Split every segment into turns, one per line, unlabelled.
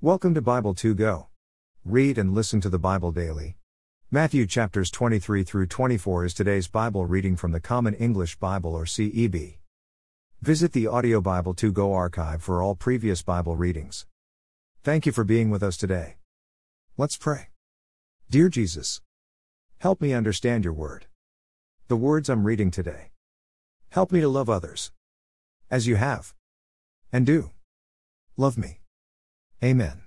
Welcome to Bible 2 Go. Read and listen to the Bible daily. Matthew chapters 23 through 24 is today's Bible reading from the Common English Bible or CEB. Visit the Audio Bible 2 Go archive for all previous Bible readings. Thank you for being with us today. Let's pray. Dear Jesus, help me understand your word. The words I'm reading today. Help me to love others. As you have. And do. Love me. Amen.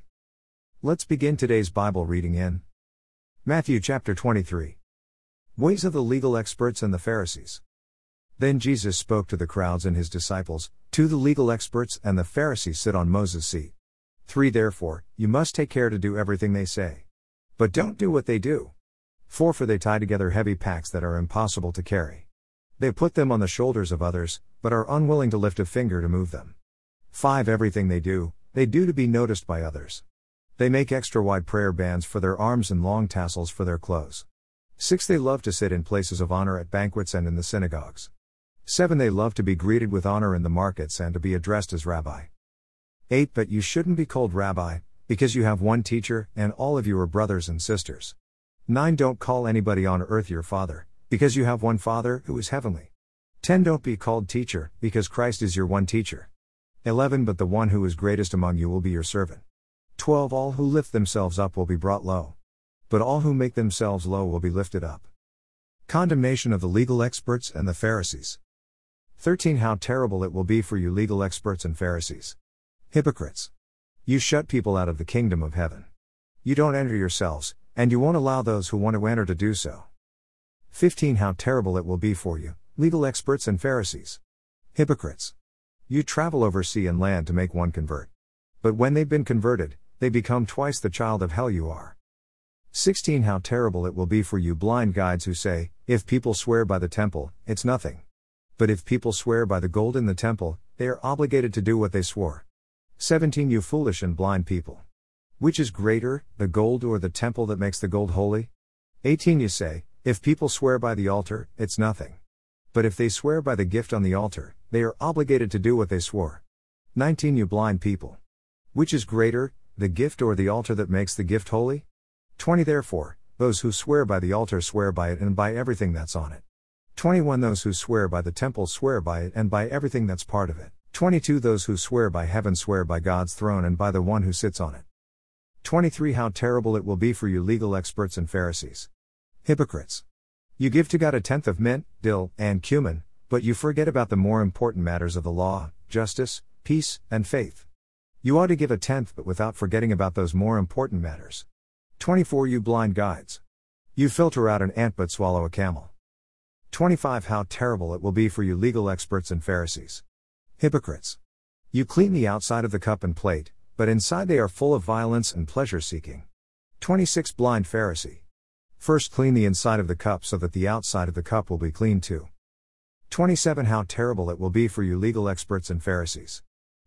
Let's begin today's Bible reading in Matthew chapter 23. Ways of the legal experts and the Pharisees. Then Jesus spoke to the crowds and his disciples, To the legal experts and the Pharisees sit on Moses' seat. 3 Therefore, you must take care to do everything they say. But don't do what they do. 4 For they tie together heavy packs that are impossible to carry. They put them on the shoulders of others, but are unwilling to lift a finger to move them. 5 Everything they do, they do to be noticed by others. They make extra wide prayer bands for their arms and long tassels for their clothes. 6. They love to sit in places of honor at banquets and in the synagogues. 7. They love to be greeted with honor in the markets and to be addressed as rabbi. 8. But you shouldn't be called rabbi, because you have one teacher, and all of you are brothers and sisters. 9. Don't call anybody on earth your father, because you have one Father who is heavenly. 10. Don't be called teacher, because Christ is your one teacher. 11 But the one who is greatest among you will be your servant. 12 All who lift themselves up will be brought low. But all who make themselves low will be lifted up. Condemnation of the legal experts and the Pharisees. 13 How terrible it will be for you, legal experts and Pharisees. Hypocrites. You shut people out of the kingdom of heaven. You don't enter yourselves, and you won't allow those who want to enter to do so. 15 How terrible it will be for you, legal experts and Pharisees. Hypocrites. You travel over sea and land to make one convert. But when they've been converted, they become twice the child of hell you are. 16 How terrible it will be for you blind guides who say, If people swear by the temple, it's nothing. But if people swear by the gold in the temple, they are obligated to do what they swore. 17 You foolish and blind people. Which is greater, the gold or the temple that makes the gold holy? 18 You say, If people swear by the altar, it's nothing. But if they swear by the gift on the altar, they are obligated to do what they swore. 19 You blind people. Which is greater, the gift or the altar that makes the gift holy? 20 Therefore, those who swear by the altar swear by it and by everything that's on it. 21 Those who swear by the temple swear by it and by everything that's part of it. 22 Those who swear by heaven swear by God's throne and by the one who sits on it. 23 How terrible it will be for you, legal experts and Pharisees. Hypocrites. You give to God a tenth of mint, dill, and cumin, but you forget about the more important matters of the law, justice, peace, and faith. You ought to give a tenth, but without forgetting about those more important matters. 24 You blind guides. You filter out an ant but swallow a camel. 25 How terrible it will be for you, legal experts and Pharisees. Hypocrites. You clean the outside of the cup and plate, but inside they are full of violence and pleasure seeking. 26 Blind Pharisee. First clean the inside of the cup so that the outside of the cup will be clean too. 27 How terrible it will be for you, legal experts and Pharisees.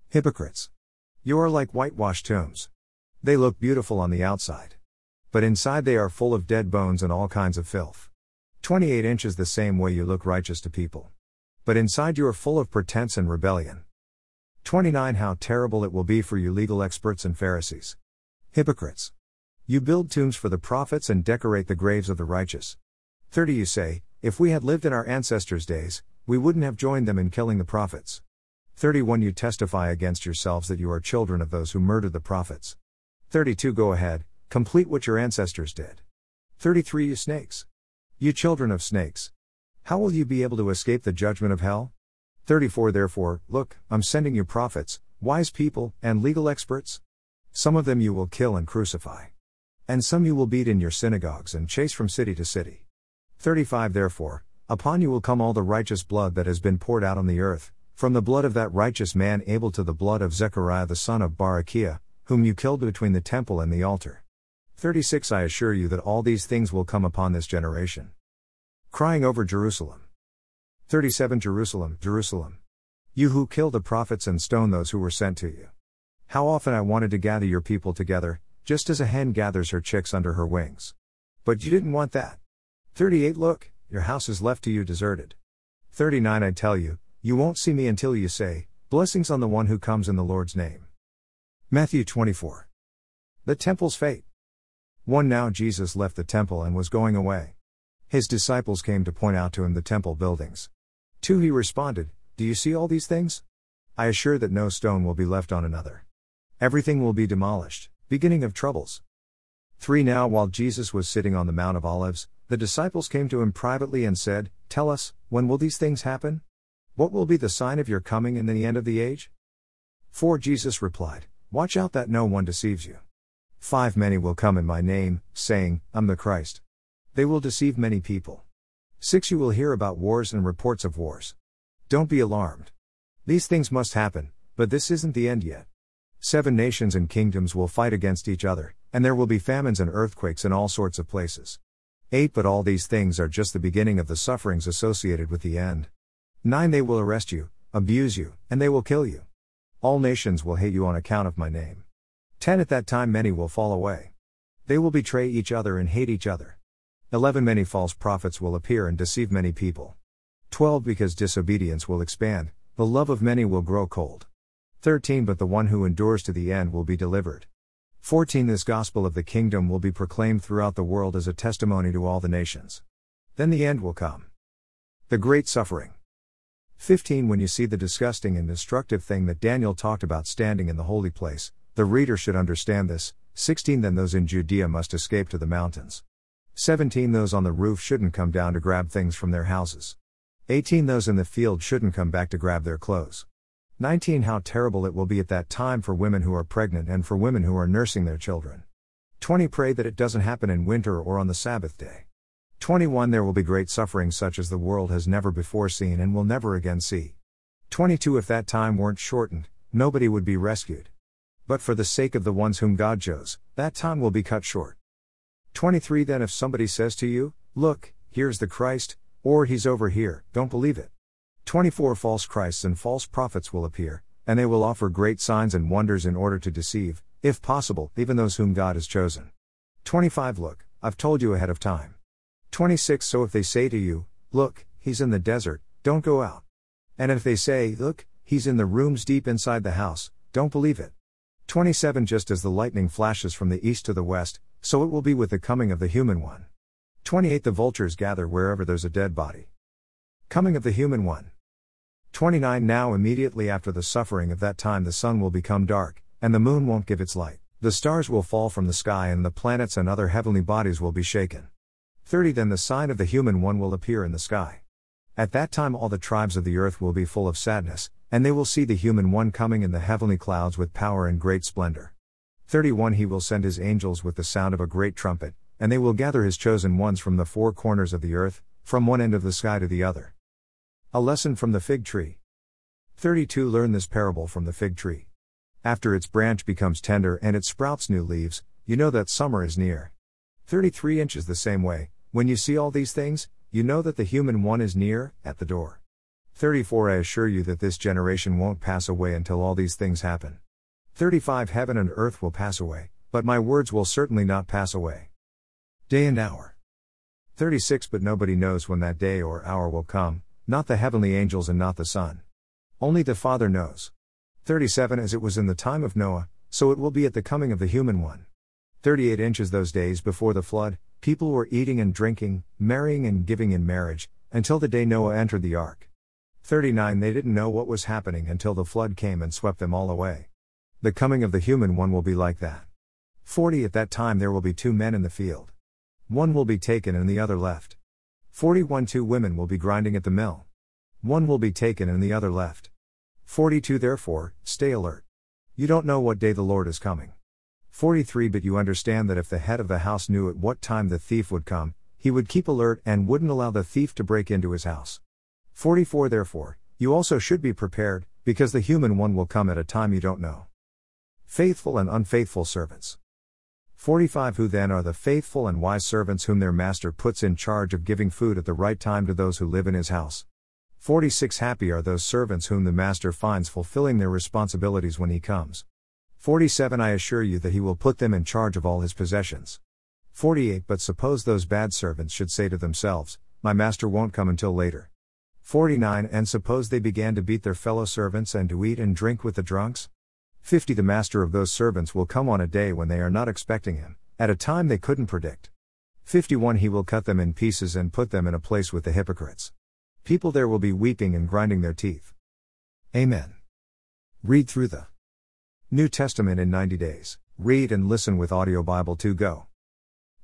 Hypocrites. You are like whitewashed tombs. They look beautiful on the outside. But inside they are full of dead bones and all kinds of filth. 28 inches the same way you look righteous to people. But inside you are full of pretense and rebellion. 29 How terrible it will be for you, legal experts and Pharisees. Hypocrites. You build tombs for the prophets and decorate the graves of the righteous. 30 You say, If we had lived in our ancestors' days, we wouldn't have joined them in killing the prophets. 31 You testify against yourselves that you are children of those who murdered the prophets. 32 Go ahead, complete what your ancestors did. 33 You snakes. You children of snakes. How will you be able to escape the judgment of hell? 34 Therefore, look, I'm sending you prophets, wise people, and legal experts. Some of them you will kill and crucify. And some you will beat in your synagogues and chase from city to city. 35 Therefore, upon you will come all the righteous blood that has been poured out on the earth, from the blood of that righteous man Abel to the blood of Zechariah the son of Barachiah, whom you killed between the temple and the altar. 36 I assure you that all these things will come upon this generation. Crying over Jerusalem. 37 Jerusalem, Jerusalem. You who kill the prophets and stone those who were sent to you. How often I wanted to gather your people together, just as a hen gathers her chicks under her wings. But you didn't want that. 38 Look, your house is left to you deserted. 39 I tell you, you won't see me until you say, Blessings on the one who comes in the Lord's name. Matthew 24. The temple's fate. 1 Now Jesus left the temple and was going away. His disciples came to point out to him the temple buildings. 2 He responded, Do you see all these things? I assure that no stone will be left on another. Everything will be demolished, beginning of troubles. 3 Now while Jesus was sitting on the Mount of Olives, the disciples came to him privately and said, Tell us, when will these things happen? What will be the sign of your coming and the end of the age? 4 Jesus replied, Watch out that no one deceives you. 5 Many will come in my name, saying, I'm the Christ. They will deceive many people. 6 You will hear about wars and reports of wars. Don't be alarmed. These things must happen, but this isn't the end yet. Seven nations and kingdoms will fight against each other, and there will be famines and earthquakes in all sorts of places. 8 But all these things are just the beginning of the sufferings associated with the end. 9 They will arrest you, abuse you, and they will kill you. All nations will hate you on account of my name. 10 At that time many will fall away. They will betray each other and hate each other. 11 Many false prophets will appear and deceive many people. 12 Because disobedience will expand, the love of many will grow cold. 13 But the one who endures to the end will be delivered. 14 This gospel of the kingdom will be proclaimed throughout the world as a testimony to all the nations. Then the end will come. The great suffering. 15 When you see the disgusting and destructive thing that Daniel talked about standing in the holy place, the reader should understand this. 16 Then those in Judea must escape to the mountains. 17 Those on the roof shouldn't come down to grab things from their houses. 18 Those in the field shouldn't come back to grab their clothes. 19 How terrible it will be at that time for women who are pregnant and for women who are nursing their children. 20 Pray that it doesn't happen in winter or on the Sabbath day. 21 There will be great suffering such as the world has never before seen and will never again see. 22 If that time weren't shortened, nobody would be rescued. But for the sake of the ones whom God chose, that time will be cut short. 23 Then if somebody says to you, Look, here's the Christ, or he's over here, don't believe it. 24 False Christs and false prophets will appear, and they will offer great signs and wonders in order to deceive, if possible, even those whom God has chosen. 25 Look, I've told you ahead of time. 26 So if they say to you, Look, he's in the desert, don't go out. And if they say, Look, he's in the rooms deep inside the house, don't believe it. 27 Just as the lightning flashes from the east to the west, so it will be with the coming of the human one. 28 The vultures gather wherever there's a dead body. Coming of the human one. 29 Now immediately after the suffering of that time the sun will become dark, and the moon won't give its light, the stars will fall from the sky, and the planets and other heavenly bodies will be shaken. 30 Then the sign of the human one will appear in the sky. At that time all the tribes of the earth will be full of sadness, and they will see the human one coming in the heavenly clouds with power and great splendor. 31 He will send his angels with the sound of a great trumpet, and they will gather his chosen ones from the four corners of the earth, from one end of the sky to the other. A lesson from the fig tree. 32 Learn this parable from the fig tree. After its branch becomes tender and it sprouts new leaves, you know that summer is near. 33 inches the same way, when you see all these things, you know that the human one is near, at the door. 34 I assure you that this generation won't pass away until all these things happen. 35 Heaven and earth will pass away, but my words will certainly not pass away. Day and hour. 36 But nobody knows when that day or hour will come, not the heavenly angels and not the Son. Only the Father knows. 37 As it was in the time of Noah, so it will be at the coming of the human one. 38 Inches those days before the flood, people were eating and drinking, marrying and giving in marriage, until the day Noah entered the ark. 39 They didn't know what was happening until the flood came and swept them all away. The coming of the human one will be like that. 40 At that time there will be two men in the field. One will be taken and the other left. 41 Two women will be grinding at the mill. One will be taken and the other left. 42 Therefore, stay alert. You don't know what day the Lord is coming. 43 But you understand that if the head of the house knew at what time the thief would come, he would keep alert and wouldn't allow the thief to break into his house. 44 Therefore, you also should be prepared, because the human one will come at a time you don't know. Faithful and unfaithful servants. 45 Who then are the faithful and wise servants whom their master puts in charge of giving food at the right time to those who live in his house? 46 Happy are those servants whom the master finds fulfilling their responsibilities when he comes. 47 I assure you that he will put them in charge of all his possessions. 48 But suppose those bad servants should say to themselves, My master won't come until later. 49 And suppose they began to beat their fellow servants and to eat and drink with the drunks? 50 The master of those servants will come on a day when they are not expecting him, at a time they couldn't predict. 51 He will cut them in pieces and put them in a place with the hypocrites. People there will be weeping and grinding their teeth. Amen. Read through the New Testament in 90 days. Read and listen with Audio Bible 2 Go.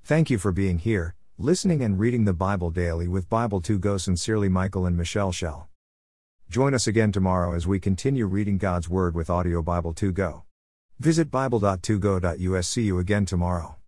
Thank you for being here, listening and reading the Bible daily with Bible 2 Go. Sincerely, Michael and Michelle Shell. Join us again tomorrow as we continue reading God's Word with Audio Bible 2 Go. Visit Bible.2go.us. See you again tomorrow.